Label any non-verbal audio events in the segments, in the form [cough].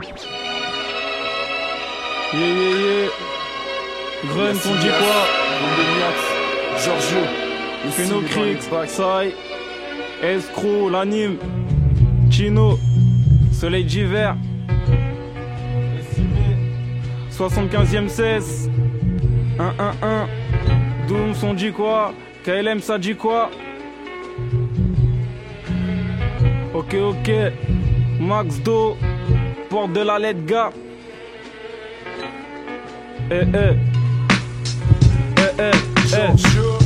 Yeah, yeah, yeah. Grun, on dit quoi Giorgio, Phénocrix, Sai, Escroc, l'anime, Chino, Soleil d'hiver, 75e 16, 111, Doom, on dit quoi? KLM, ça dit quoi? Ok, ok, Max Do, porte de la lettre gars. Eh, eh. Eh, eh, eh.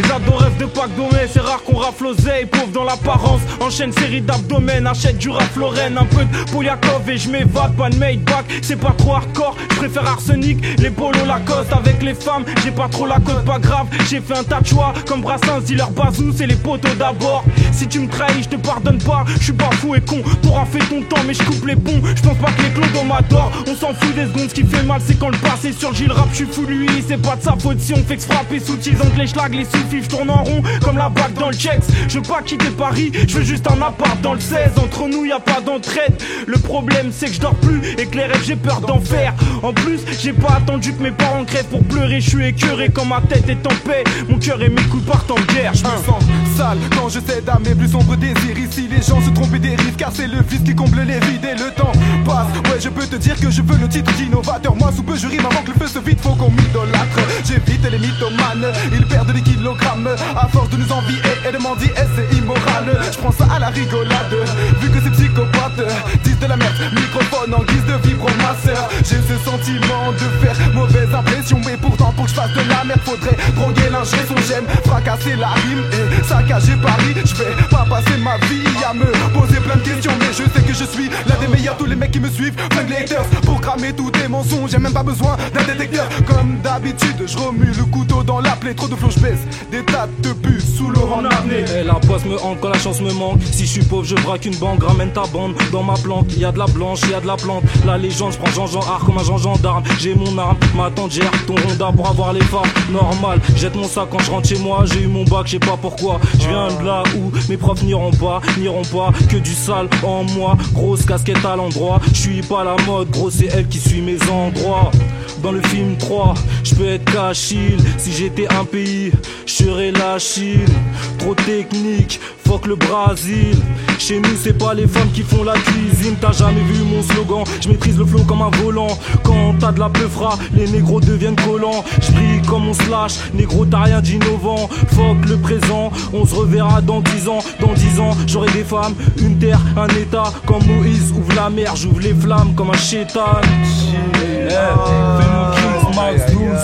Les ados de Pâques c'est rare qu'on rafle l'oseille, pauvre dans l'apparence. Enchaîne série d'abdomen, achète du rap Lorraine, un peu de Poliakov et je m'évade, pas de made back, c'est pas trop hardcore. Je préfère arsenic, les polos Lacoste avec les femmes, j'ai pas trop la cote, pas grave. J'ai fait un tas de choix, comme Brassens, leur bazou, c'est les poteaux d'abord. Si tu me trahis, je te pardonne pas, je suis pas fou et con. T'auras fait ton temps, mais je coupe les ponts. Je pense pas que les clodos m'adorent, on s'en fout des secondes, ce qui fait mal, c'est quand le passé surgit le rap, je suis fou lui, c'est pas de sa faute si on fait que frapper sous les schlags, les je tourne en rond comme la bague dans le checks. Je veux pas quitter Paris, je veux juste un appart dans le 16. Entre nous, y a pas d'entraide. Le problème, c'est que je dors plus et que les rêves, j'ai peur d'en faire. En plus, j'ai pas attendu que mes parents crèvent pour pleurer. Je suis écœuré quand ma tête est en paix. Mon cœur et mes coups partent en guerre. Je me sens sale quand je cède à mes plus sombres désirs. Ici, les gens se trompent et dérivent car c'est le fils qui comble les vides et le temps passe. Ouais, je peux te dire que je veux le titre d'innovateur. Moi, sous peu, je rime avant que le feu se vide. Faut qu'on m'idolâtre. J'évite les mythomanes, ils perdent des kilogrammes à force de nous envier et de mendier. C'est immoral? Je prends ça à la rigolade, vu que ces psychopathes disent de la merde. Microphone en guise de vibromasseur. J'ai ce sentiment de faire mauvaise impression, mais pourtant pour que je fasse de la merde, faudrait droguer l'ingé son j'aime fracasser la rime et saccager Paris. Je vais pas passer ma vie à me poser plein de questions, mais je sais que je suis l'un des meilleurs. Tous les mecs qui me suivent, flingue les haters pour cramer tous tes mensonges. J'ai même pas besoin d'un détecteur, comme d'habitude. Je remue le couteau dans la plaie, trop de flots, je baisse des tas de puces sous le rang Et Eh, la poisse me hante quand la chance me manque. Si je suis pauvre, je braque une banque, ramène ta bande dans ma planque. Y a de la blanche, y a de la plante. La légende, je prends Jean-Jean Art comme un Jean gendarme. J'ai mon arme, ma tante gère ton Honda pour avoir les phares. Normal, jette mon sac quand je rentre chez moi. J'ai eu mon bac, je sais pas pourquoi. Je viens de là où mes profs n'iront pas, n'iront pas. Que du sale en moi, grosse casquette à l'endroit. Je suis pas la mode, gros, c'est elle qui suit mes endroits. Dans le film 3, je peux être Cachille. Si j'étais un pays, je serais la Chine. Trop technique, fuck le Brésil. Chez nous, c'est pas les femmes qui font la cuisine. T'as jamais vu mon slogan, je maîtrise le flow comme un volant. Quand t'as de la peufra, les négros deviennent collants. Je comme on slash, négro t'as rien d'innovant. Fuck le présent, on se reverra dans 10 ans. Dans 10 ans, j'aurai des femmes, une terre, un état. Comme Moïse ouvre la mer, j'ouvre les flammes comme un chétan. É, fino que os maus nos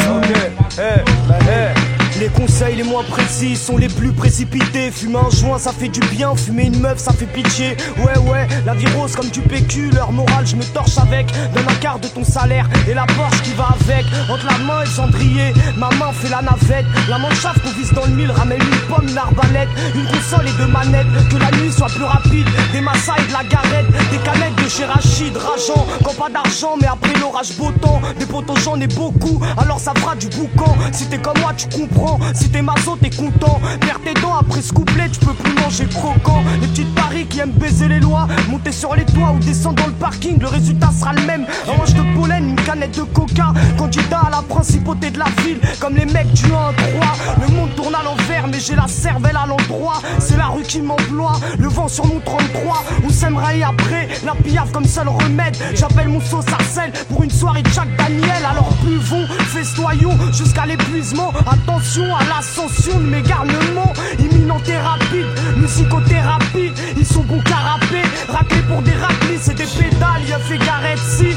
é. Les conseils les moins précis sont les plus précipités. Fumer un joint, ça fait du bien. Fumer une meuf, ça fait pitié. Ouais, ouais, la vie rose comme du PQ. Leur morale, je me torche avec. Donne un quart de ton salaire et la Porsche qui va avec. Entre la main et le cendrier, ma main fait la navette. La manchave qu'on vise dans le mille ramène une pomme, une une console et deux manettes. Que la nuit soit plus rapide. Des massas et de la garette. Des canettes de chez Rachid, rageant. Quand pas d'argent, mais après l'orage beau temps. Des potos, j'en ai beaucoup. Alors ça fera du boucan. Si t'es comme moi, tu comprends. Si t'es maso, t'es content. Perds tes dents après ce couplet, tu peux plus manger croquant. Les petites paris qui aiment baiser les lois. Monter sur les toits ou descendre dans le parking, le résultat sera le même. Un de pollen, une canette de coca. Candidat à la principauté de la ville, comme les mecs du 1 3. Le monde tourne à l'envers, mais j'ai la cervelle à l'endroit. C'est la rue qui m'emploie, le vent sur mon 33. On s'aimerait après, la piave comme seul remède. J'appelle mon sauce Sarcelle pour une soirée de Jack Daniel. Alors buvons, festoyons jusqu'à l'épuisement. Attention à l'ascension de mes garnements. Imminente et rapide, musicothérapie. Ils sont bons carapés, raclés pour des raclis et des pédales. Y'a fait garette si.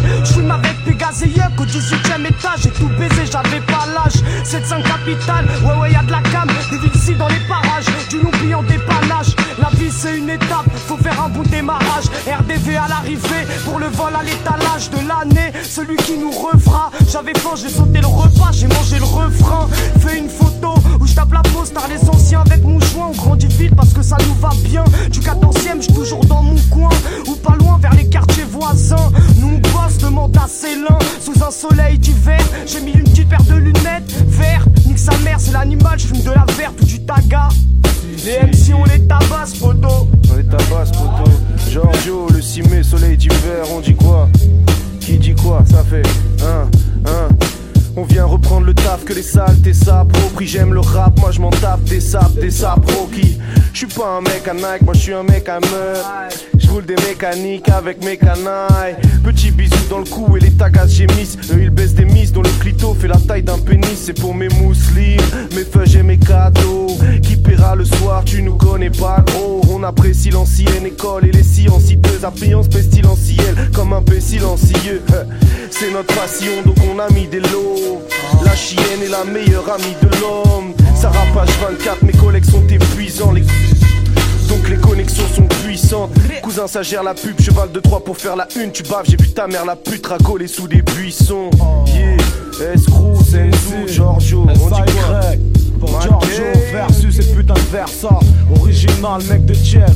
Et Yuck au 18ème étage. J'ai tout baisé, j'avais pas l'âge. 7-5 capitale, ouais, ouais, y'a de la cam. Des villes dans les parages, du loupi en dépannage. La vie c'est une étape, faut faire un bon démarrage. RDV à l'arrivée, pour le vol à l'étalage de l'année. Celui qui nous refera. J'avais faim, j'ai sauté le repas, j'ai mangé le refrain. Fais une photo où je tape la pause, par les anciens avec mon joint. On grandit vite parce que ça nous va bien. Du 14ème, j'suis toujours dans mon coin. Ou pas loin vers les quartiers voisins. Nous on bosse, demande à Célin. Sous un soleil d'hiver, j'ai mis une petite paire de lunettes vertes. Nique sa mère, c'est l'animal, je fume de la verte ou du taga. Les MC, on les tabasse, photo. On les tabasse, photo. Giorgio, le 6 mai, soleil d'hiver, on dit quoi? Qui dit quoi? Ça fait 1, 1 sale, t'es s'approprie. J'aime le rap, moi je m'en tape des sapes, des qui Je suis pas un mec à Nike, moi je suis un mec à meuf. J'roule des mécaniques avec mes canailles. Petit bisou dans le cou et les tagas gémissent. Eux ils baissent des fait la taille d'un pénis. C'est pour mes mousselines, mes feuilles et mes cadeaux. Qui paiera le soir, tu nous connais pas gros. On apprécie l'ancienne école et les scienciteuses. Appliance pestilentielle comme un silencieux. [laughs] C'est notre passion donc on a mis des lots. La chienne est la meilleure amie de l'homme. Ça rapage 24, mes collègues sont épuisants. Les... Donc les connexions sont puissantes. Cousin, ça gère la pub, cheval de 3 pour faire la une. Tu baves, j'ai vu ta mère la pute racoler sous des buissons. Yeah, escrew, Senzu, Giorgio, on dit quoi? Giorgio versus ces putains de Versa. Original mec de Jeff.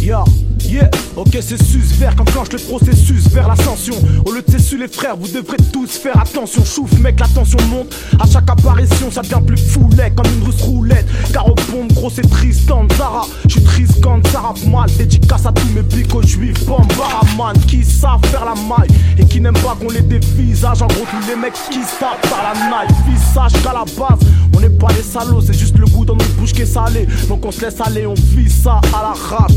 Yeah. Yeah, ok c'est sus vert qu'enclenche le processus vers l'ascension. Au lieu de les frères, vous devrez tous faire attention. Chouf mec, la tension monte, à chaque apparition ça devient plus foulet comme une rousse roulette. Car au bombe, gros c'est Tristan Zara. J'suis Tristan, ça rappe mal, dédicace à tous mes bicos juifs Bambaraman, qui savent faire la maille Et qui n'aiment pas qu'on les dévisage. En gros tous les mecs qui se tapent par la naille. Visage qu'à la base, on n'est pas des salauds C'est juste le goût dans notre bouche qui est salé. Donc on se laisse aller, on vit ça à la rage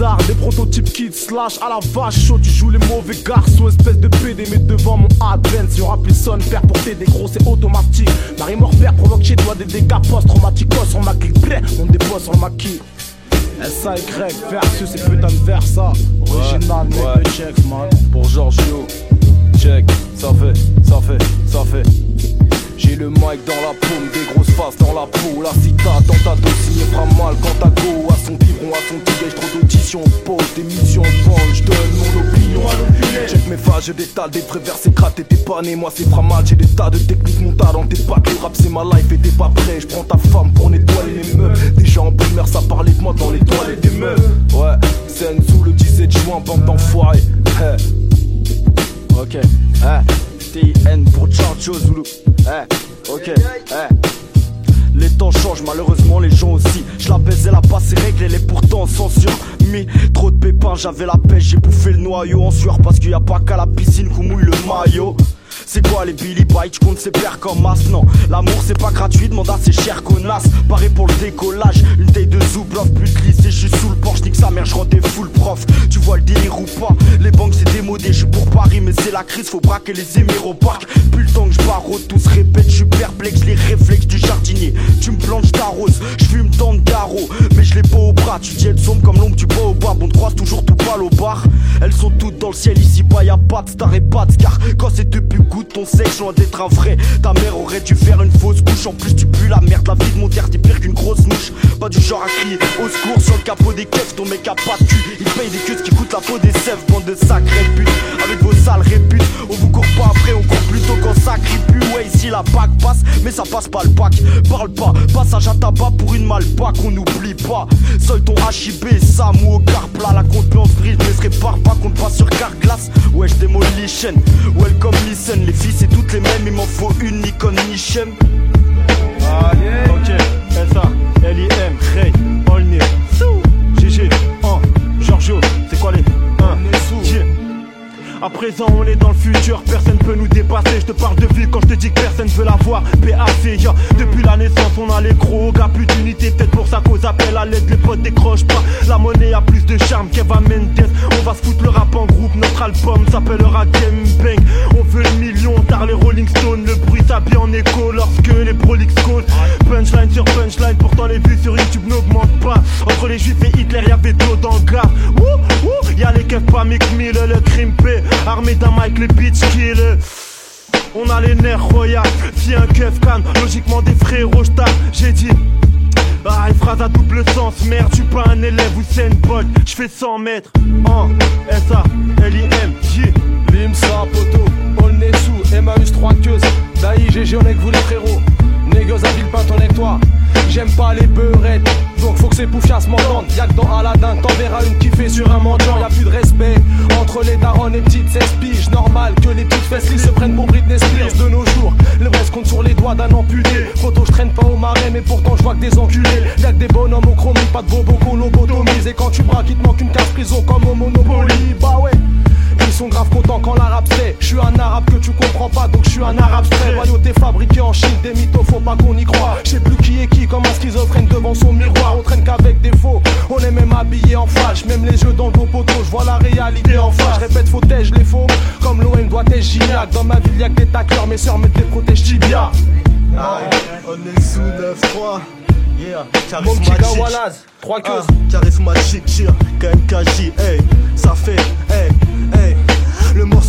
bizarre, des prototypes kids slash à la vache chaud, tu joues les mauvais garçons, espèce de PD, mais devant mon advance, y'aura plus son père porter des gros, c'est automatique. Marie père provoque chez toi des dégâts post-traumaticos on maquille, on dépose on maquille. S.A.Y versus ces putains de versa. Original, ouais. de checks, man. Pour Giorgio, check, ça fait, ça fait, ça fait. J'ai le mic dans la paume, des grosses faces dans la peau. La cita dans ta dos, signé fera mal quand ta go à son biberon, à son tigage, trop d'audition, pause, des missions je donne mon opinion. Check mes phases, je détale des vrais versets et t'es pas né, moi c'est mal j'ai des tas de techniques montées dans tes pattes. Le rap c'est ma life et t'es pas prêt, je prends ta femme pour nettoyer les meubles. Déjà en primaire, ça parlait de moi dans les toilettes des meufs. Ouais, sous le 17 juin, bande d'enfoirés. Ok, TN pour Charcho Zulu. Eh, ok, eh. Les temps changent, malheureusement les gens aussi. Je la baise, elle a passé règle, elle est pourtant censure. Mais trop de pépins, j'avais la pêche, j'ai bouffé le noyau en sueur parce qu'il y a pas qu'à la piscine qu'on mouille le maillot. C'est quoi les Billy Bite, compte ses pères comme masse Non, l'amour c'est pas gratuit, demande à ses chers connasses. Pareil pour le décollage, une taille de zoub, love plus de je suis sous le porche, nique sa mère, je des full prof. Tu vois le délire ou pas? Les banques c'est démodé, je suis pour Paris mais c'est la crise, faut braquer les émirs au parc. Plus le temps que je barre, tout se répète, je suis perplexe, les réflexes du jardinier. Tu me planches ta rose, je fume tant de garrot Mais je l'ai pas au bras, tu tiens sombre comme l'ombre au bar On te croise toujours tout pâle au bar Elles sont toutes dans le ciel, ici bas y'a pas de star et pas de car Quand c'est depuis ton sexe loin d'être un vrai. Ta mère aurait dû faire une fausse couche. En plus, tu pues la merde. La vie de mon terre, t'es pire qu'une grosse mouche. Pas du genre à crier au secours sur le capot des keufs. Ton mec a pas de cul. Il paye des queues qui coûtent la peau des sèvres. Bande de sacrés putes. Avec vos sales réputes. On vous court pas après, on court plutôt quand ça crie plus. Ouais, ici la PAC passe, mais ça passe pas le pack. Parle pas, passage à tabac pour une malpac. On n'oublie pas. Seul ton HIB, Sam ou au carpla. La confiance brise, mais se répare pas qu'on passe sur Carglass. Ouais, je démolis Welcome, listen, les filles c'est toutes les mêmes, il m'en faut une Nikon Nichem. Ah yeah. Ok, S-A, L-I-M, Ray, À présent, on est dans le futur, personne peut nous dépasser. Je te parle de vie quand je te dis que personne veut la voir. PAC. Depuis la naissance, on a les gros gars, plus d'unité. Peut-être pour ça cause appelle à l'aide, les potes décrochent pas. La monnaie a plus de charme qu'Eva Mendes. On va se foutre le rap en groupe, notre album s'appellera Game Bang. On veut le million, tard les Rolling Stones. Le bruit s'habille en écho lorsque les prolix cause. Punchline sur punchline, pourtant les vues sur YouTube n'augmentent pas. Entre les juifs et Hitler, y'avait de l'eau dans le gars. Ouh, ouh, y'a les keufs pas Mick Mill, le crimpé. Armé d'un mic, les bitch kill. On a les nerfs royaux. Si un keuf can, logiquement des frérots, j'ai dit. Ah, une phrase à double sens, merde, suis pas un élève ou c'est une botte, je fais 100 mètres. En S-A, L-I-M, J. Limsa, poto, Paul Nessou, Emmaüs 3 queues. Daï, GG, on est que vous les frérots. Négoce à Villepinte, on est toi. J'aime pas les beurettes, donc faut que ces pouffias m'entendent. Y'a que dans Aladdin, t'enverras une qui fait sur un mendiant. Fesses se prennent pour Britney Spears de nos jours. Le vrai compte sur les doigts d'un amputé. Photo, je traîne pas au marais, mais pourtant je vois que des enculés. Y'a que des bonhommes au chromie, pas de bobos qu'on lobotomise. Et quand tu braques, il te manque une case prison comme au Monopoly. Bah ouais. Sont grave contents quand l'arabe sait. Je suis un arabe que tu comprends pas, donc je suis un arabe stray. Loyauté pas qu'on y croit. Je sais plus qui est qui, comme un schizophrène devant son miroir. On traîne qu'avec des faux, on est même habillé en flash. Même les jeux dans le poteau, je vois la réalité en face. Je répète, faut les faux, comme l'OM doit être Gignac. Dans ma ville, y'a que des tacleurs, mes soeurs mettent des protèges tibia. On est sous 9-3. Yeah, Mon petit charismatique. Gawalaz, 3 queues. Ah, charismatique, cheer, KMKJ, hey, ça fait, hey,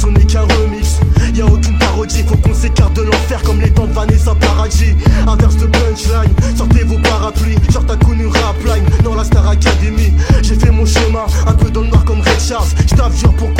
morceau n'est qu'un remix, y a aucune parodie, faut qu'on s'écarte de l'enfer comme les dents de Vanessa Paradis. Inverse de punchline, sortez vos parapluies, genre t'as connu Rapline dans la Star Academy. J'ai fait mon chemin, un peu dans le noir comme Red Charles. J't'assure pour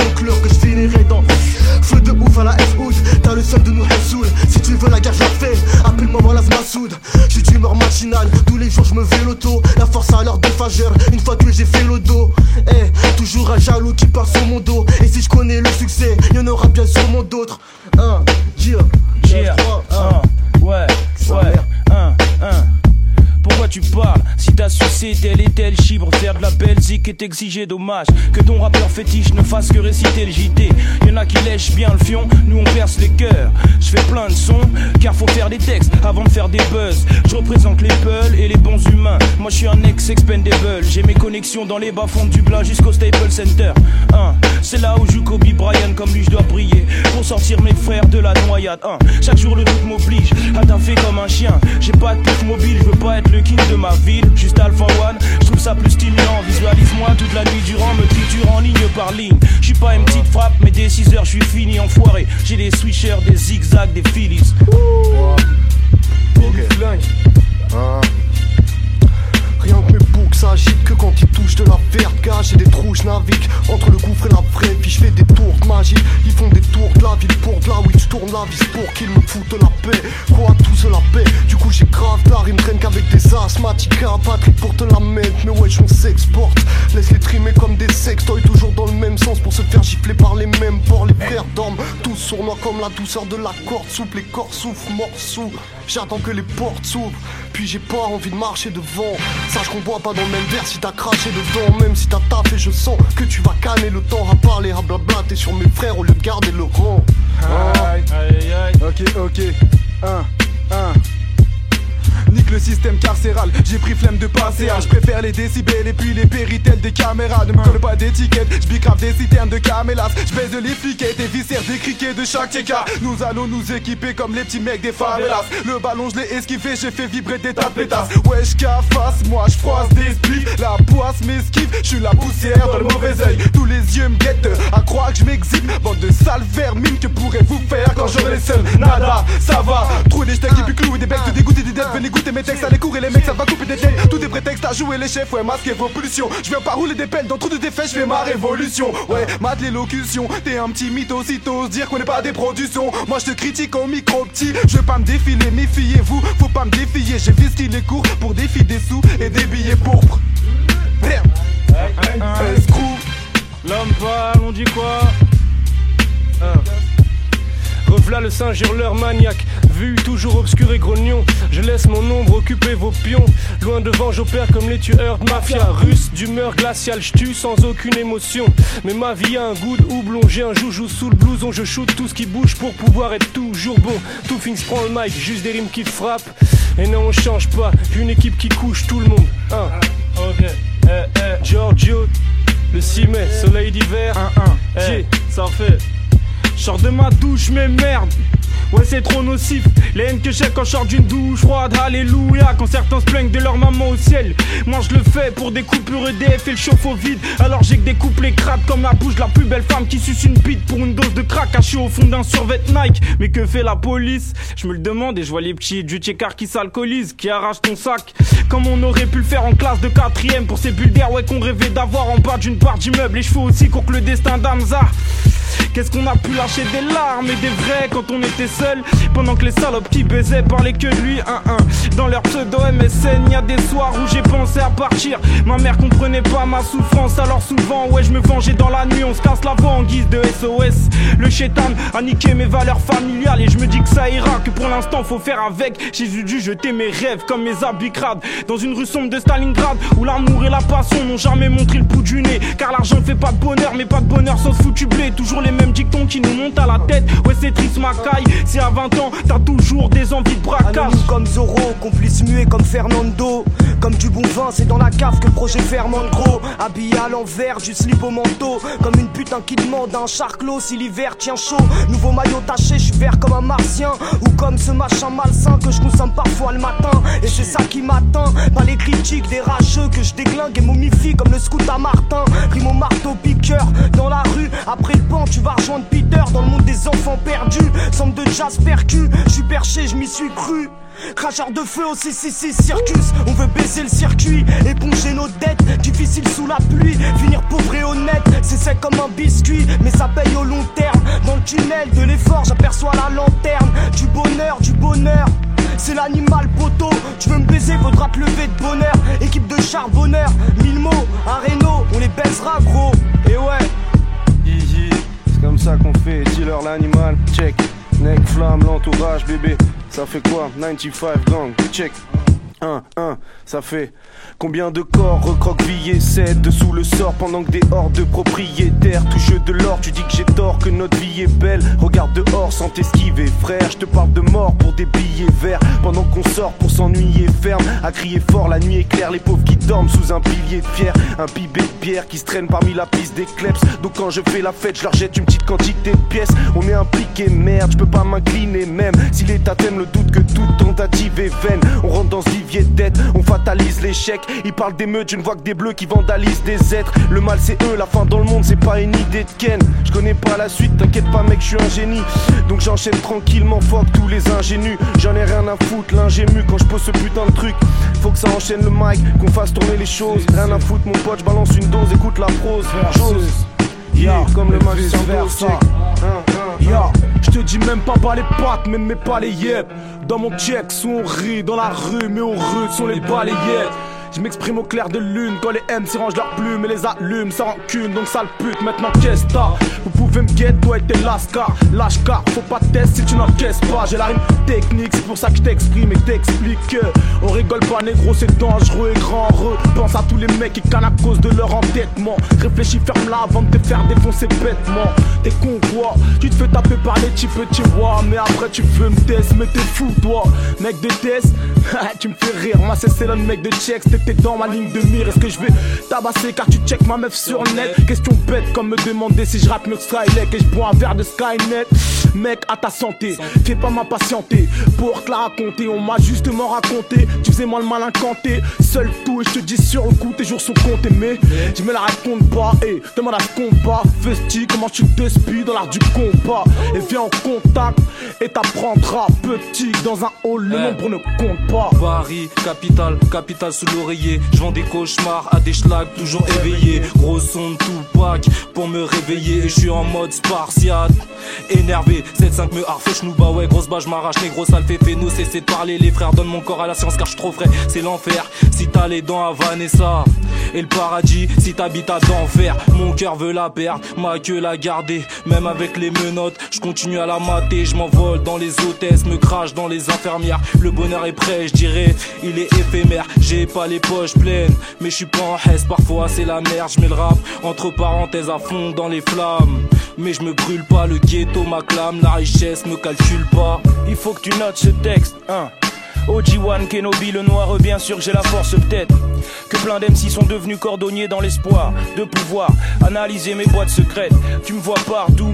est exigé dommage Que ton rappeur fétiche ne fasse que réciter le JT Y'en a qui lèchent bien le fion Nous on perce les cœurs. Je fais plein de sons Car faut faire des textes avant de faire des buzz. Je représente les peuls et les bons humains. Moi je suis un ex-expendable. J'ai mes connexions dans les bas-fonds du Blas jusqu'au Staples Center. C'est là où joue Kobe Bryant comme lui je dois prier Pour sortir mes frères de la noyade. Chaque jour le doute m'oblige à taffer comme un chien. J'ai pas de mobile, je veux pas être le king de ma ville. Juste Alpha One, ça plus stimulant. Visualise-moi toute la nuit durant Me triture en ligne par ligne. Je suis pas une petite frappe mais dès 6 heures je suis fini enfoiré. J'ai des switchers, des zigzags, des Phillies Flingue. Hein. Rien que quand ils touchent de la verte. Et des trous, je navigue entre le gouffre et la vraie vie Je fais des tours de magie, ils font des tours de la ville Pour de là où ils tournent la vis pour qu'ils me foutent la paix. Quoi tous la paix, du coup j'ai grave tard Ils me traînent qu'avec des asthmatiques. À Patrick pour te la mettre. Mais wesh on s'exporte, laisse les trimer comme des sextoys. Toujours dans le même sens pour se faire gifler par les mêmes porcs. Les frères dorment tous sournois comme la douceur de la corde. Souple, les corps souffrent, sous J'attends que les portes s'ouvrent, puis j'ai pas envie de marcher devant. Sache qu'on boit pas dans même verre si t'as craché dedans. Même si t'as taffé, je sens que tu vas canner le temps à parler, à blabla. T'es sur mes frères au lieu de garder le rang. Aïe, aïe, aïe. Ok, ok. 1, 1. Nique le système carcéral, j'ai pris flemme de passer à Je préfère les décibels et puis les péritels des caméras. Ne me colle pas d'étiquette, je bicrave des citernes de camélas. Je baise les fliquettes et viscères des criquets de chaque TK Nous allons nous équiper comme les petits mecs des favelas. Le ballon je l'ai esquivé, j'ai fait vibrer des tas de pétasses. Wesh qu'à face, moi je froisse des spliffs. La poisse m'esquive, je suis la poussière dans le mauvais oeil Tous les yeux me guettent, à croire que je m'exhibe Bande de sales vermines, que pourrez-vous faire quand j'aurai les seuls Nada, ça va, trouver des steaks et puis clouer des becs Te dégoûter des dettes, venez mes textes, allez courir les mecs, ça va couper des têtes Tous des prétextes à jouer les chefs, ouais, masquer vos pulsions. Je viens pas rouler des pelles, dans trop de défaites, je fais ma révolution. Ouais, mate l'élocution, t'es un petit mytho, sitôt dire qu'on n'est pas des productions Moi je te critique au micro petit, je veux pas me défiler, méfiez-vous, faut pas me défier. J'ai vu ce qu'il est court pour défier des sous et des billets pourpres. Merde. Escroc. L'homme parle, on dit quoi? Hein. Rev'là le singe hurleur maniaque, vu toujours obscur et grognon. Je laisse mon ombre occuper vos pions. Loin devant, j'opère comme les tueurs de mafia. Russe d'humeur glaciale, j'tue sans aucune émotion. Mais ma vie a un goût de houblon. J'ai un joujou sous le blouson, je shoot tout ce qui bouge pour pouvoir être toujours bon. Tout Things prend le mic, juste des rimes qui frappent. Et non, on change pas, une équipe qui couche tout le monde. Hein. Ok, eh, eh, Giorgio, le 6 mai, soleil d'hiver. 1-1, eh, ça fait. Je sors de ma douche, mais merde. Ouais, c'est trop nocif. Les haines que j'ai quand je d'une douche froide, alléluia. Quand certains se plaignent de leur maman au ciel. Moi, je le fais pour des coupures EDF et le chauffe au vide. Alors j'ai que des couplets crades comme la bouche de la plus belle femme qui suce une bite pour une dose de crack cachée au fond d'un survêt Nike. Mais que fait la police? Je me le demande et je vois les petits du car qui s'alcoolisent, qui arrachent ton sac. Comme on aurait pu le faire en classe de quatrième pour ces bulles d'air, ouais, qu'on rêvait d'avoir en bas d'une part d'immeuble. Les cheveux aussi courent que le destin d'Amza. Qu'est-ce qu'on a pu lâcher des larmes et des vrais quand on était seul Pendant que les salopes qui baisaient parlaient que lui un un. Dans leur pseudo MSN y a des soirs où j'ai pensé à partir. Ma mère comprenait pas ma souffrance alors souvent ouais je me vengeais dans la nuit. On se casse la voix en guise de SOS Le chétan a niqué mes valeurs familiales Et je me dis que ça ira que pour l'instant faut faire avec. J'ai dû jeter mes rêves comme mes habits crades. Dans une rue sombre de Stalingrad Où l'amour et la passion n'ont jamais montré le bout du nez. Car l'argent fait pas de bonheur mais pas de bonheur sans se foutu blé. Toujours les mêmes mêmes dictons qui nous montent à la tête. Ouais, c'est triste, ma caille. Si à 20 ans, t'as toujours des envies de braquage. Anonyme comme Zoro, complice muet comme Fernando. Comme du bon vin, c'est dans la cave que le projet fermente gros. Habillé à l'envers, du slip au manteau. Comme une putain qui demande un charclos si l'hiver tient chaud. Nouveau maillot taché, je suis vert comme un martien. Ou comme ce machin malsain que je consomme parfois le matin. Et c'est ça qui m'atteint. Pas les critiques des rageux que je déglingue et momifie comme le scout à Martin. Primo au marteau piqueur dans la rue. Après le banc, tu vas rejoindre Peter dans le monde des enfants perdus. Somme de jazz percu, je perché, je m'y suis cru. Cracheur de feu au 666 Circus, on veut baisser le circuit, éponger nos dettes, difficile sous la pluie, finir pauvre et honnête, c'est sec comme un biscuit, mais ça paye au long terme. Dans le tunnel de l'effort, j'aperçois la lanterne, du bonheur, du bonheur. C'est l'animal poteau, tu veux me baiser, faudra te lever de bonheur. Équipe de charbonneurs, mille mots, un on les baisera gros. Et ouais. Ça qu'on fait, dealer l'animal, check. Neck, flamme, l'entourage, bébé. Ça fait quoi? 95 gang, check. 1, 1, ça fait Combien de corps recroquevillés cèdent dessous le sort pendant que des hordes de propriétaires touchent de l'or Tu dis que j'ai tort, que notre vie est belle. Regarde dehors sans t'esquiver, frère. Je te parle de mort pour des billets verts pendant qu'on sort pour s'ennuyer ferme. À crier fort, la nuit est claire, les pauvres qui dorment sous un pilier pierre. Un pibé de pierre qui se traîne parmi la piste des kleps. Donc quand je fais la fête, je leur jette une petite quantité de pièces. On est impliqué, merde, je peux pas m'incliner même. Si l'état t'aime le doute que toute tentative est vaine. On rentre dans ce vivier de dette, on fatalise l'échec. Ils parlent d'émeutes, je ne vois que des bleus qui vandalisent des êtres. Le mal c'est eux, la fin dans le monde c'est pas une idée de Ken. Je connais pas la suite, t'inquiète pas mec, je suis un génie. Donc j'enchaîne tranquillement, fuck tous les ingénus. J'en ai rien à foutre, l'ingému quand je pose ce putain de truc. Faut que ça enchaîne le mic, qu'on fasse tourner les choses. Rien à foutre mon pote, je balance une dose, écoute la prose. Chose. Yeah, comme le magicien versa. Ya, je te dis même pas pas les pattes, mais pas les yep. Dans mon check, on rit dans la rue, mais au rude sont les balayettes. Je m'exprime au clair de lune quand les M s'y rangent leurs plumes et les allument sans rancune donc sale pute maintenant qu'est-ce t'as? Pouvez me guetter toi et tes lascars. Lâche car faut pas tester si tu n'encaisses pas. J'ai la rime technique c'est pour ça que je t'exprime et t'explique que On rigole pas négro c'est dangereux et grand heureux. Pense à tous les mecs qui cannent à cause de leur entêtement. Réfléchis ferme là avant de te faire défoncer bêtement. T'es con quoi? Tu te fais taper par les types tu vois. Mais après tu veux me tester mais t'es fou toi. Mec de test [laughs] Tu me fais rire. Moi c'est le mec de check t'es dans ma ligne de mire. Est-ce que je vais tabasser? Car tu check ma meuf sur net. Question bête comme me demander si je rappe mieux que Skylake et je bois un verre de Skynet. Mec, à ta santé, fais pas m'impatienter pour te la raconter. On m'a justement raconté, tu faisais moi le malin canté. Seul tout et je te dis sur le coup, tes jours sont comptés. Mais je me la raconte pas et demande à ce combat. Festi, comment tu te spies dans l'art du combat? Et viens en contact et t'apprendras petit dans un hall. Le nombre ne compte pas. Paris, capitale, capitale sous l'oreille je vends des cauchemars à des schlags toujours éveillés. Gros son de Tupac pour me réveiller. Je suis en mode spartiate, énervé. 7-5 me harfèche nous bah ouais, grosse bâche m'arrache. Négro, ça le fait fait nous cesser de parler. Les frères donnent mon corps à la science car je trop frais. C'est l'enfer si t'as les dents à Vanessa. Et le paradis si t'habites à d'enfer. Mon cœur veut la perdre, ma queue la garder. Même avec les menottes, je continue à la mater. Je m'envole dans les hôtesses, me crache dans les infirmières. Le bonheur est prêt, je dirais, il est éphémère. J'ai pas les poches pleines, mais je suis pas en hesse, parfois c'est la merde, je mets le rap entre parenthèses à fond dans les flammes. Mais je me brûle pas, le ghetto m'acclame, la richesse me calcule pas. Il faut que tu notes ce texte, hein. OG1, Kenobi, le noir, bien sûr j'ai la force peut-être. Que plein d'MC sont devenus cordonniers dans l'espoir de pouvoir analyser mes boîtes secrètes. Tu me vois partout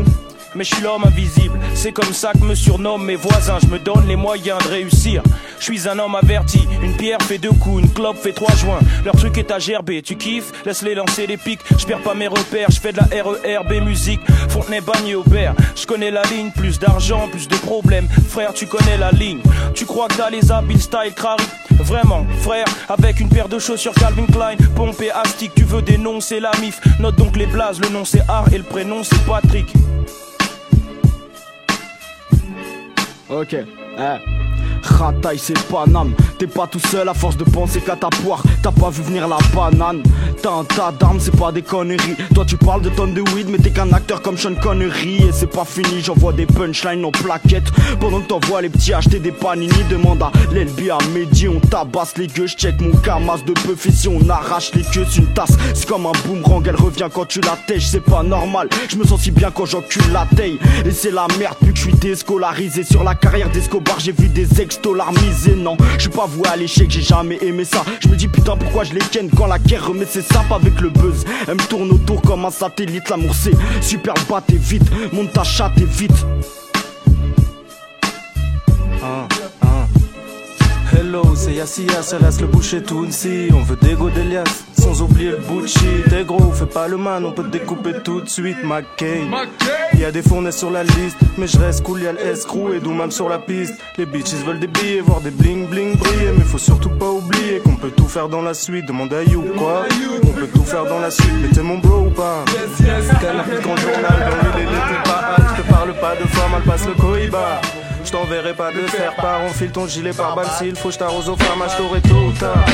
mais je suis l'homme invisible. C'est comme ça que me surnomment mes voisins. Je me donne les moyens de réussir. Je suis un homme averti. Une pierre fait deux coups, une clope fait trois joints. Leur truc est à gerber. Tu kiffes? Laisse-les lancer des pics. Je perds pas mes repères. Je fais de la RERB musique. Fontenay, Bagné, Aubert. Je connais la ligne. Plus d'argent, plus de problèmes. Frère, tu connais la ligne. Tu crois que t'as les habiles style crari Vraiment, frère, avec une paire de chaussures Calvin Klein, pompé astic, tu veux dénoncer la mif. Note donc les blazes, le nom c'est Art et le prénom c'est Patrick. Ok. Ah. Rataille c'est Paname. T'es pas tout seul à force de penser qu'à ta poire. T'as pas vu venir la banane. T'as un tas d'armes c'est pas des conneries. Toi tu parles de tonnes de weed mais t'es qu'un acteur comme Sean Connery. Et c'est pas fini j'envoie des punchlines en plaquettes. Pendant que t'envoies les petits acheter des panini Demande à l'LB à Mehdi On tabasse les gueux check mon camas de peu si on arrache les queues une tasse. C'est comme un boomerang elle revient quand tu la tèches C'est pas normal. Je me sens si bien quand j'encule la taille. Et c'est la merde plus que je suis déscolarisé Sur la carrière d'Escobar j'ai vu des ex misés Non je suis pas voué à l'échec j'ai jamais aimé ça. Je me dis putain pourquoi je les ken quand la guerre remet ses sapes avec le buzz? Elle me tourne autour comme un satellite L'amour c'est super bas t'es vite. Monte ta chatte et vite Hello, c'est Yassia, c'est reste le boucher Tounsi. On veut des go d'Elias, sans oublier le Bucci. T'es gros, fais pas le man, on peut te découper tout de suite, McKay. Y a des fournaises sur la liste, mais je reste cool, y'a l'escrew et d'où même sur la piste. Les bitches veulent des billets, voir des bling bling briller. Mais faut surtout pas oublier qu'on peut tout faire dans la suite. Demande à You, quoi? On peut tout faire dans la suite, mais t'es mon bro ou pas? T'as la grand journal, dans l'île, t'es pas parle pas de forme, elle passe le cohiba. Je t'enverrai pas de faire part, on file ton gilet par balle s'il faut, je t'arrose au fromage, t'aurai tôt tard.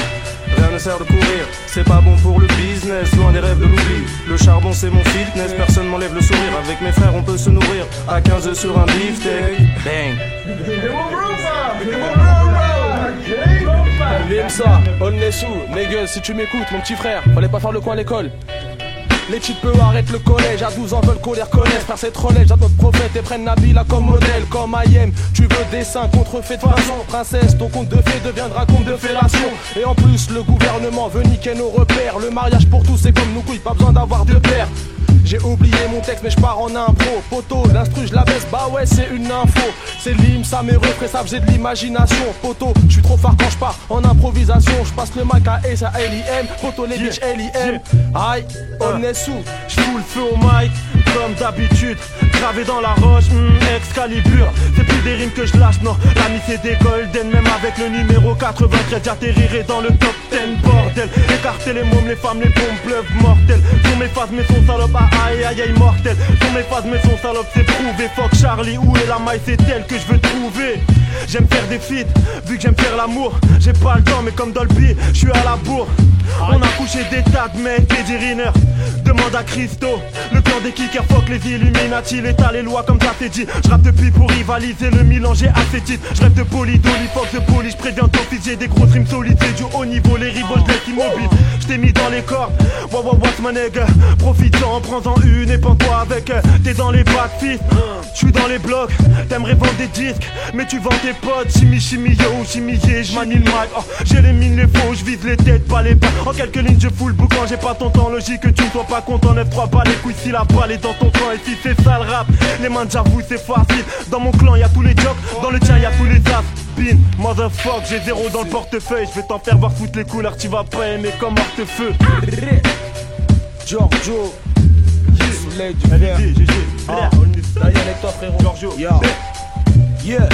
Rien ne sert de courir, c'est pas bon pour le business, loin des rêves de l'oubli. Le charbon c'est mon fitness, personne m'enlève le sourire. Avec mes frères on peut se nourrir, à 15 œufs sur un beefsteak. Bang! Limsa, Onnesu, Nigel, si tu m'écoutes, mon petit frère, fallait pas faire le coin à l'école. Les types peu arrêtent le collège, à 12 ans veulent qu'on les reconnaisse. Faire cette relève, j'attends notre prophète et prennent Nabila comme modèle. Comme IM, tu veux dessin contrefait de façon. Princesse, ton compte de fées deviendra compte de fellation. Et en plus, le gouvernement veut niquer nos repères. Le mariage pour tous, c'est comme nous couilles, pas besoin d'avoir de père. J'ai oublié mon texte mais je pars en impro. Poto, l'instru je la baisse, bah ouais c'est une info. C'est l'hymne, ça mes ça faisait de l'imagination. Poto, je suis trop fort quand je pars en improvisation. Je passe le mic à S à L-I-M Poto les bitches L-I-M Aïe, on est sous. Je le feu au mic comme d'habitude. Gravé dans la roche, hmm, Excalibur. C'est plus des rimes que je lâche, non. L'ami c'est des golden Même avec le numéro 93 J'atterrirai dans le top 10 bordel Écarter les mômes, les femmes, les bombes pleuvent mortelles Sur mes phases mais son salope, ah, aïe aïe aïe mortel. Sur mes phases mais son salope c'est prouvé. Fuck Charlie, où est la maille? C'est elle que je veux trouver. J'aime faire des feats, vu que j'aime faire l'amour. J'ai pas le temps mais comme Dolby, je suis à la bourre. On a couché des tas de mecs, des Riner Demande à Christo, le clan des kickers fuck les Illuminati, l'état, les lois comme ça t'es dit. Je rappe depuis pour rivaliser le Milan, j'ai assez titre. Je de poli, d'oli, fuck de poli, je préviens fils, j'ai des grosses rimes solides, c'est du haut niveau, les rivaux, immobile. Je t'ai mis dans les cordes, wa wa what's my nigga? Profitant, prends-en une et prends-toi avec. T'es dans les bacs, fils, suis dans les blocs. T'aimerais vendre des disques, mais tu vends tes potes. Chimie, chimie, yo, chimie, je manie le mic. Oh, j'ai les faux, je vise les têtes, pas les pas. En quelques lignes, je fous le boucan, j'ai pas ton temps, logique que tu ne sois pas content. 9-3 pas les couilles si la balle est dans ton camp. Et si c'est ça le rap, les mains j'avoue c'est facile. Dans mon clan y a tous les jokes, dans le tien y a tous les as. Bin, motherfuck, j'ai zéro dans le portefeuille. Je vais t'en faire voir toutes les couleurs, tu vas pas aimer comme feu Giorgio, soleil du verre. Ah, avec toi frérot. Giorgio, Yeah. Yeah.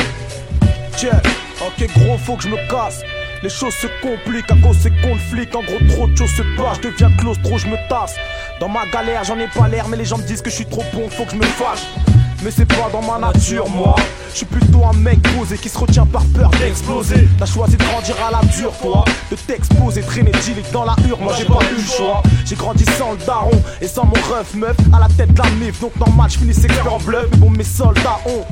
Check. Ok, gros, faut que je me casse. Les choses se compliquent à cause ces conflits. En gros, trop de choses se passent. Je deviens close, trop je me tasse. Dans ma galère, j'en ai pas l'air, mais les gens me disent que je suis trop bon, faut que je me fâche. Mais c'est pas dans ma nature, moi. Je suis plutôt un mec posé qui se retient par peur d'exploser. T'as choisi de grandir à la dure, toi. De t'exposer, traîner dans la hure. Moi j'ai pas eu le choix. J'ai grandi sans le daron et sans mon ref meuf à la tête de la mif. Donc normal, je finis expert en bluff. Mais bon, mes soldats ont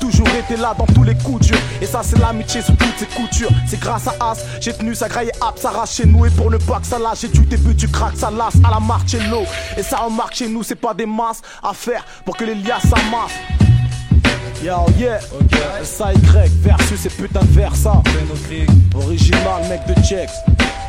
toujours été là dans tous les coups durs. Et ça, c'est l'amitié sous toutes ses coutures. C'est grâce à As, j'ai tenu ça graille ap, ça chez nous. Et pour ne pas que ça lâche, j'ai du début, tu craques, ça lasse à la Marcello. Et ça remarque chez nous, c'est pas des masses à faire pour que les liasses s'amassent. Yo, yeah, SAY versus ces putains de versa. Original, mec de checks.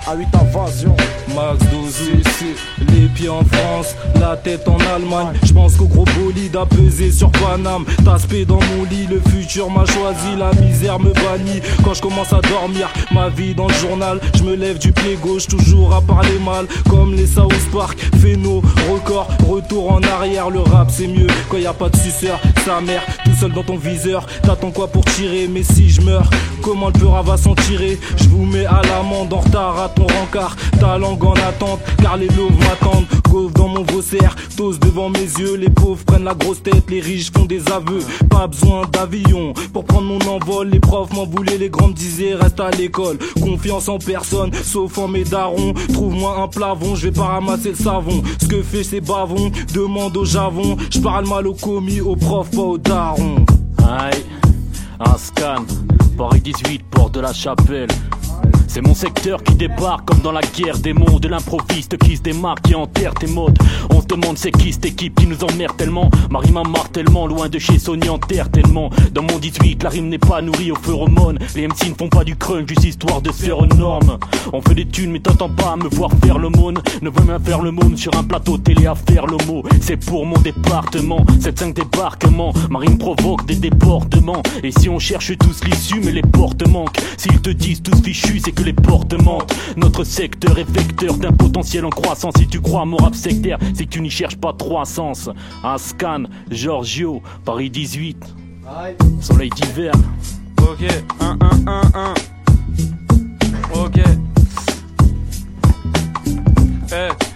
À 8 invasion. Max 12 ici, les pieds en France, la tête en Allemagne. Je pense qu'au gros bolide a pesé sur Paname. T'aspect dans mon lit, le futur m'a choisi, la misère me bannit. Quand je commence à dormir, ma vie dans le journal, je me lève du pied gauche, toujours à parler mal. Comme les South Park, Phéno, record, retour en arrière. Le rap c'est mieux quand y a pas de suceur, sa mère, tout seul dans ton viseur. T'attends quoi pour tirer, mais si je meurs, comment le peur va s'en tirer? Je vous mets à l'amende en retard mon rencard, ta langue en attente, car les loups m'attendent. Gauve dans mon vaussaire, tous devant mes yeux, les pauvres prennent la grosse tête, les riches font des aveux. Pas besoin d'avion pour prendre mon envol, les profs m'en voulaient, les grands me disaient reste à l'école. Confiance en personne, sauf en mes darons. Trouve-moi un plavon, je vais pas ramasser le savon. Ce que fait ces bavons, demande au javon. Je parle mal au commis, au prof, pas au daron. Aïe, un scan, Paris 18, porte de la chapelle. C'est mon secteur qui débarque comme dans la guerre des mondes. L'improviste qui se démarque, qui enterre tes modes. On se demande c'est qui cette équipe qui nous emmerde tellement. Marie marre tellement, loin de chez Sony enterre tellement. Dans mon 18, la rime n'est pas nourrie aux phéromones. Les MC ne font pas du crunch, juste histoire de faire. On fait des thunes, mais t'entends pas me voir faire le. Ne veux même faire le sur un plateau télé à faire le mot. C'est pour mon département, 7-5 débarquements. Marine provoque des déportements. Et si on cherche tous l'issue, mais les portes manquent. S'ils te disent tous fichus, c'est que les portes mentent. Notre secteur est vecteur d'un potentiel en croissance. Si tu crois à mon rap sectaire, c'est que tu n'y cherches pas trois sens. Un scan, Giorgio, Paris 18. Soleil d'hiver. Ok, 1, 1, 1, 1. Ok. Eh,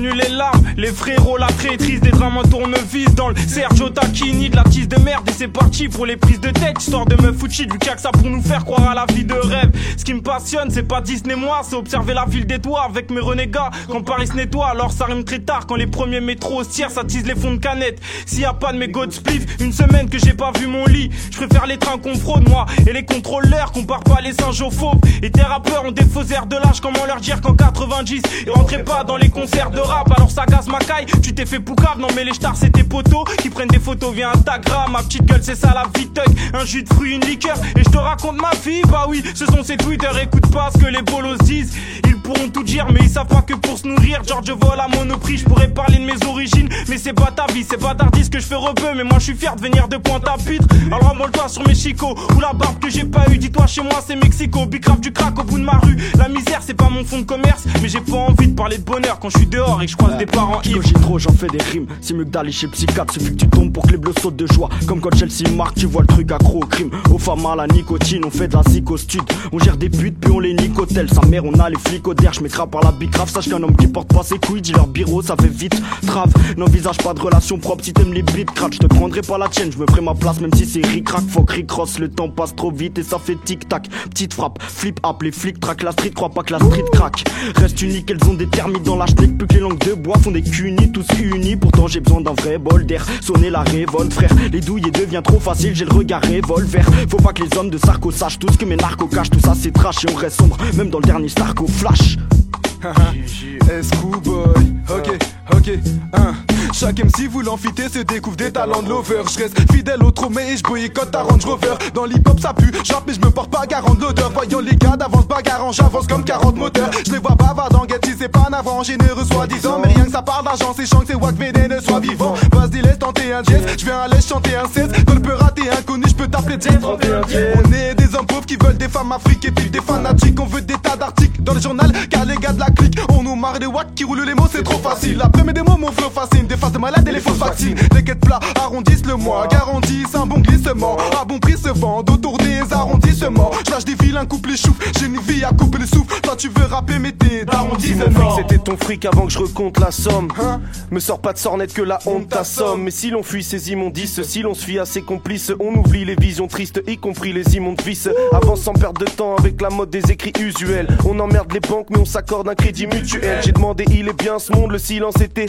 connu les larmes, les frérots, la traîtrise des drames en tournevis dans le Sergio Tacchini de la tisse de merde et c'est parti pour les prises de tête, histoire de me foutre a que ça pour nous faire croire à la vie de rêve. Ce qui me passionne, c'est pas Disney moi, c'est observer la ville des toits avec mes renégats. Quand Paris se nettoie, alors ça rime très tard. Quand les premiers métros tiers, ça tise les fonds de canettes. S'il y a pas de mes God spliff, une semaine que j'ai pas vu mon lit, je préfère les trains qu'on fraude moi et les contrôleurs compare pas les singes aux faux. Et tes rappeurs ont des faux de l'âge, comment leur dire qu'en 90 ils rentraient pas dans les concerts de alors ça gaze ma caille. Tu t'es fait poucave, non mais les stars c'est tes potos qui prennent des photos via Instagram. Ma petite gueule, c'est ça la vie tuck. Un jus de fruits, une liqueur. Et je te raconte ma vie, bah oui, ce sont ces Twitter. Écoute pas ce que les bolos disent. Ils pourront tout dire, mais ils savent pas que pour se nourrir, George vole à Monoprix. Je pourrais parler de mes origines, mais c'est pas ta vie, c'est pas d'artiste que je fais rebeu. Mais moi je suis fier de venir de pointe à pitre. Alors envole-toi sur mes chicots ou la barbe que j'ai pas eu. Dis-toi chez moi c'est Mexico, big du crack au bout de ma rue. La misère c'est pas mon fond de commerce, mais j'ai pas envie de parler de bonheur quand je suis dehors et que je croise des parents ivres. j'ai trop, j'en fais des rimes. Si mieux que d'aller chez psychiatre, suffit que tu tombes pour que les bleus sautent de joie. Comme quand Chelsea marque, tu vois le truc accro au crime. Aux femmes à la nicotine, on fait de la psychostude. On gère des putes, puis on les nicotel. Sa mère, on a les flics au der, j'm'écrase par la bicrave. Sache qu'un homme qui porte pas ses couilles, dit leur bureau, ça fait vite. Trave, n'envisage pas de relation propre si t'aimes les beats. Crack, je te prendrai pas la tienne, je me ferai ma place, même si c'est ric-rac. Faut cross, le temps passe trop vite et ça fait tic-tac. Petite frappe, flip up, les flics track la street, crois pas que la street crack. Reste unique, elles ont des thermites dans la plus que les langues de bois font des cunis, tous unis. Pourtant j'ai besoin d'un vrai bol d'air. Sonner la révolte, frère. Les douilles devient trop facile, j'ai le regard revolver. Faut pas que les hommes de Sarko sachent tout ce que mes narcos cachent. Tout ça c'est trash et on reste sombre, même dans le dernier Starco Flash. Boy ok, ok, hein. Chaque MC vous l'enfiter se découvre des talents de lover. Je reste fidèle au trop et je boycotte ta Range Rover. Dans l'hip hop ça pue, j'rappe mais je me porte pas garant de l'odeur. Voyons les gars d'avance bagarrant, j'avance comme 40 moteurs. Je les vois bavard dans si c'est pas avant, généreux soi-disant. Mais rien que ça parle d'argent, c'est chiant que c'est wack ne soit vivant. Vas-y, laisse tenter un jazz, je vais aller chanter un 16. Quand peut rater inconnu, je peux t'appeler Jet. On est des hommes pauvres qui veulent des femmes afriques et des fanatiques. On veut des tas d'articles dans le journal, car les gars de la clique, on nous marre des wacks qui roulent les mots, c'est trop facile. Après mes démos, mon flow fascine, des faces de malades et les fausses vaccines. Les quêtes plats arrondissent le mois, garantissent un bon glissement. À bon prix se vendent autour des arrondissements. Je lâche des vilains, coupe les choux, j'ai une vie à couper le souffle. Toi tu veux rapper, mais t'es d'arrondissement. C'était ton fric avant que je recompte la somme. Hein Me sors pas de sornette que la honte t'assomme. Mais si l'on fuit ces immondices, si l'on se fie à ses complices, on oublie les visions tristes, y compris les immondes vices. Avance sans perdre de temps avec la mode des écrits usuels. On emmerde les banques, mais on s'accorde un crédit mutuel. J'ai demandé, il est bien ce monde, le silence était.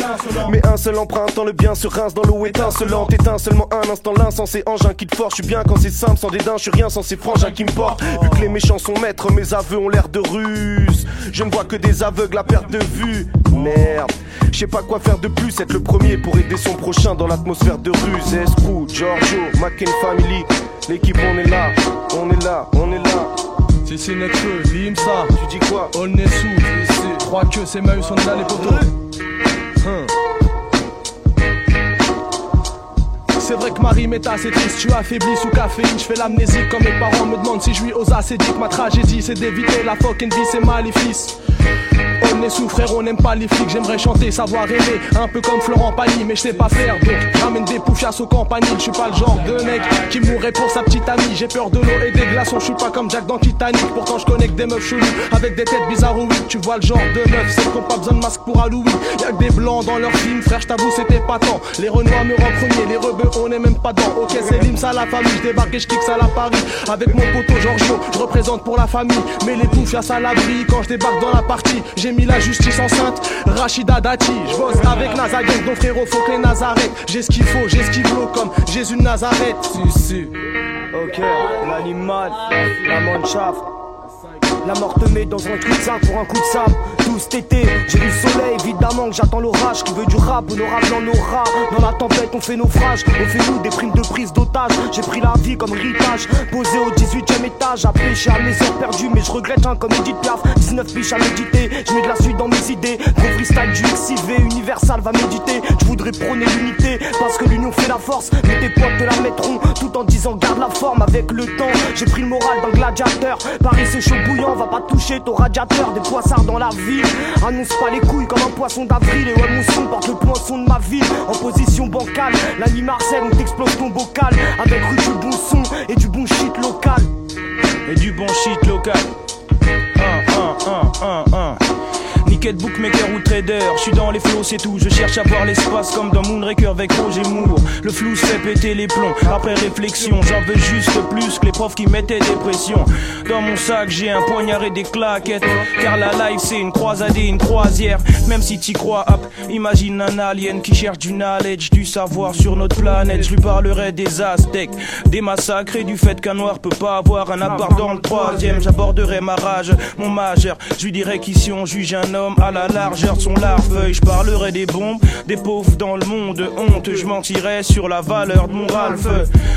Mais un seul empruntant le bien se rince dans l'eau étincelante. Éteint seulement un instant l'insensé engin qui te force. Je suis bien quand c'est simple, sans dédain, je suis rien sans ces frangins qui me portent. Vu que les méchants sont maîtres, mes aveux ont l'air de ruse. Je ne vois que des aveugles à perte de vue. Merde, je sais pas quoi faire de plus, être le premier pour aider son prochain dans l'atmosphère de ruse. Escou, Giorgio, McCain Family, l'équipe on est là, on est là, on est là. Si c'est next lim ça. Tu dis quoi? On est sous, trois que Maïs, on est là les. Hein. C'est vrai que Marie m'est assez triste, tu affaibli sous caféine, je fais l'amnésie comme mes parents me demandent si je lui ose assez que ma tragédie c'est d'éviter la fucking vie, c'est maléfice. On est sous on n'aime pas les flics, j'aimerais chanter, savoir aimer, un peu comme Florent Pagny, mais je sais pas faire. Donc ramène des poufias au campanile, je suis pas le genre de mec qui mourrait pour sa petite amie. J'ai peur de l'eau et des glaçons, je suis pas comme Jack dans Titanic. Pourtant je connecte des meufs cheloues avec des têtes bizarres oui. Tu vois le genre de meuf, c'est qu'on pas besoin de masque pour Halloween. Y'a que des blancs dans leurs films, frère, je t'avoue c'était pas tant. Les renois me rendent premier, les rebeux on est même pas dans. Ok c'est l'hymne, ça la famille, je débarque et je ça à la Paris. Avec mon poteau Giorgio, je représente pour la famille. Mais les poufias à l'abri quand je débarque dans la partie. J'ai mis la justice enceinte, Rachida Dati. Je bosse avec Nazareth, donc frérot faut que les Nazareth. J'ai ce qu'il faut, j'ai ce qu'il faut comme Jésus de Nazareth. Si, Ok, l'animal, la manchaf. La mort te met dans un trou de pour un coup de sable. Tout cet été, j'ai le soleil, évidemment que j'attends l'orage. Qui veut du rap, honorable en aura. Dans la tempête, on fait naufrage. On fait nous des primes de prise d'otage. J'ai pris la vie comme héritage. Posé au 18ème étage, à pêcher à mes heures perdues. Mais je regrette un comme Edith Piaf. 19 piches à méditer. Je mets de la suite dans mes idées. Gros freestyle du XIV, Universal va méditer. Je voudrais prôner l'unité parce que l'union fait la force. Mais tes potes te la mettront tout en disant garde la forme avec le temps. J'ai pris le moral d'un gladiateur. Paris c'est chaud bouillant on va pas toucher ton radiateur. Des poissards dans la ville, annonce pas les couilles comme un poisson d'avril. Et ouais, mon son porte le poinçon de ma ville. En position bancale, l'ami Marcel, on t'explose ton bocal. Avec rue du bon son et du bon shit local. Et du bon shit local. 1, 1, 1, 1, 1. Ticket bookmaker ou trader, je suis dans les flots, c'est tout. Je cherche à voir l'espace comme dans Moonraker avec Roger Moore. Le flou fait péter les plombs. Après réflexion, j'en veux juste plus que les profs qui mettaient des pressions. Dans mon sac, j'ai un poignard et des claquettes. Car la life, c'est une croisade et une croisière. Même si t'y crois, hop, imagine un alien qui cherche du knowledge, du savoir sur notre planète. Je lui parlerai des aztèques, des massacres et du fait qu'un noir peut pas avoir un appart dans le troisième. J'aborderai ma rage, mon majeur. Je lui dirai qu'ici on juge un homme à la largeur de son larveuil. Je parlerai des bombes, des pauvres dans le monde. Honte, je mentirai sur la valeur de mon Ralph.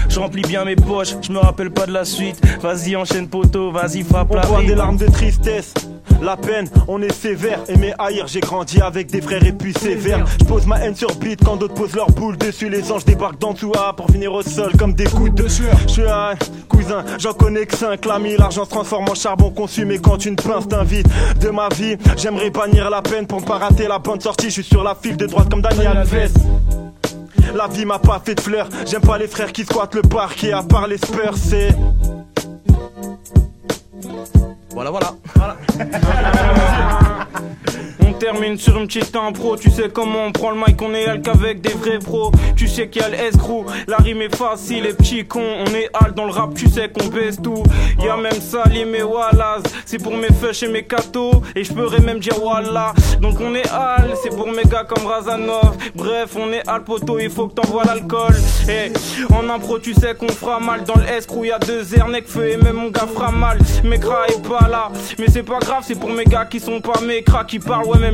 Je remplis bien mes poches, je me rappelle pas de la suite. Vas-y, enchaîne poteau, vas-y, frappe on la voit des larmes de tristesse. La peine, on est sévère. Et mes haïrs, j'ai grandi avec des frères et puis sévères. Je pose ma haine sur beat quand d'autres posent leur boule dessus. Les anges débarquent dans tout A pour finir au sol comme des coups de sueur. Je suis un cousin, j'en connais que 5 l'ami. L'argent se transforme en charbon consumé quand une pince t'invite. De ma vie, j'aimerais bannir la peine pour ne pas rater la bonne sortie. Je suis sur la file de droite comme Daniel Alves. La vie m'a pas fait de fleurs. J'aime pas les frères qui squattent le parquet. À part les Spurs, c'est. Voilà, voilà. voilà. [laughs] Termine sur une petite impro, tu sais comment on prend le mic, on est alc avec des vrais pros. Tu sais qu'il y a le la rime est facile, les petits cons, on est al dans le rap, tu sais qu'on baisse tout. Y a même Salim et Wallace, c'est pour mes feuches et mes cathos, et je pourrais même dire Wallah. Donc on est al, c'est pour mes gars comme Razanov. Bref, on est al poto, il faut que t'envoies l'alcool. Et en impro, tu sais qu'on fera mal dans le escroc, y a deux airs, feu et même mon gars fera mal. Mes cras est pas là, mais c'est pas grave, c'est pour mes gars qui sont pas mes cras qui parlent, ouais, même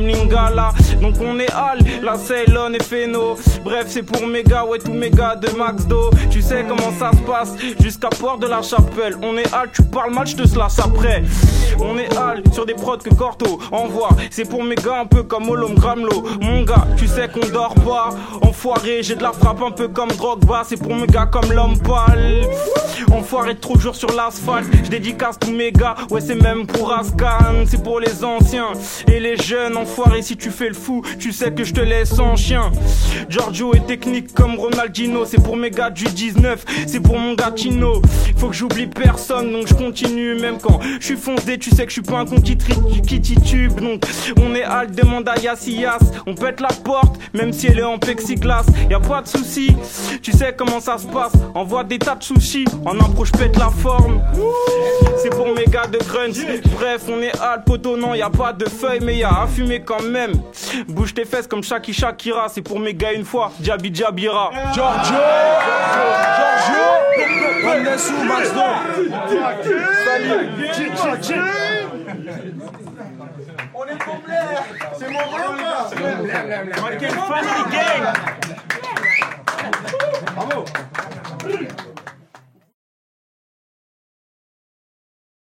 Donc on est Al, la Ceylon et Feno. Bref, c'est pour gars, ouais, tous mes gars de Max Do. Tu sais comment ça se passe, jusqu'à Port de la Chapelle. On est Al, tu parles mal, je te slash après. On est Al, sur des prods que Corto envoie. C'est pour gars un peu comme Olom Gramlo. Mon gars, tu sais qu'on dort pas. Enfoiré, j'ai de la frappe un peu comme Drogba. C'est pour gars comme l'homme pâle. Enfoiré trop jours sur l'asphalte. Je dédicace tous mes ouais, c'est même pour Ascan. C'est pour les anciens et les jeunes si tu fais le fou, tu sais que je te laisse en chien. Giorgio est technique comme Ronaldinho, c'est pour mes gars du 19, c'est pour mon gars Tino. Faut que j'oublie personne, donc je continue, même quand je suis foncé, tu sais que je suis pas un con qui, titube. Donc on est hal, demande à Yassias, on pète la porte, même si elle est en plexiglas. Y a pas de souci, tu sais comment ça se passe. Envoie des tas de sushis, en approche pète la forme. C'est pour mes gars de grunge. Bref, on est hal, poteau, non, y a pas de feuilles, mais y a à fumer quand même. Bouge tes fesses comme Shaki Shakira, c'est pour mes gars une fois. Djabi Djabira. Giorgio Giorgio On est sous Max Salut On est complet C'est mon Quelle gang Bravo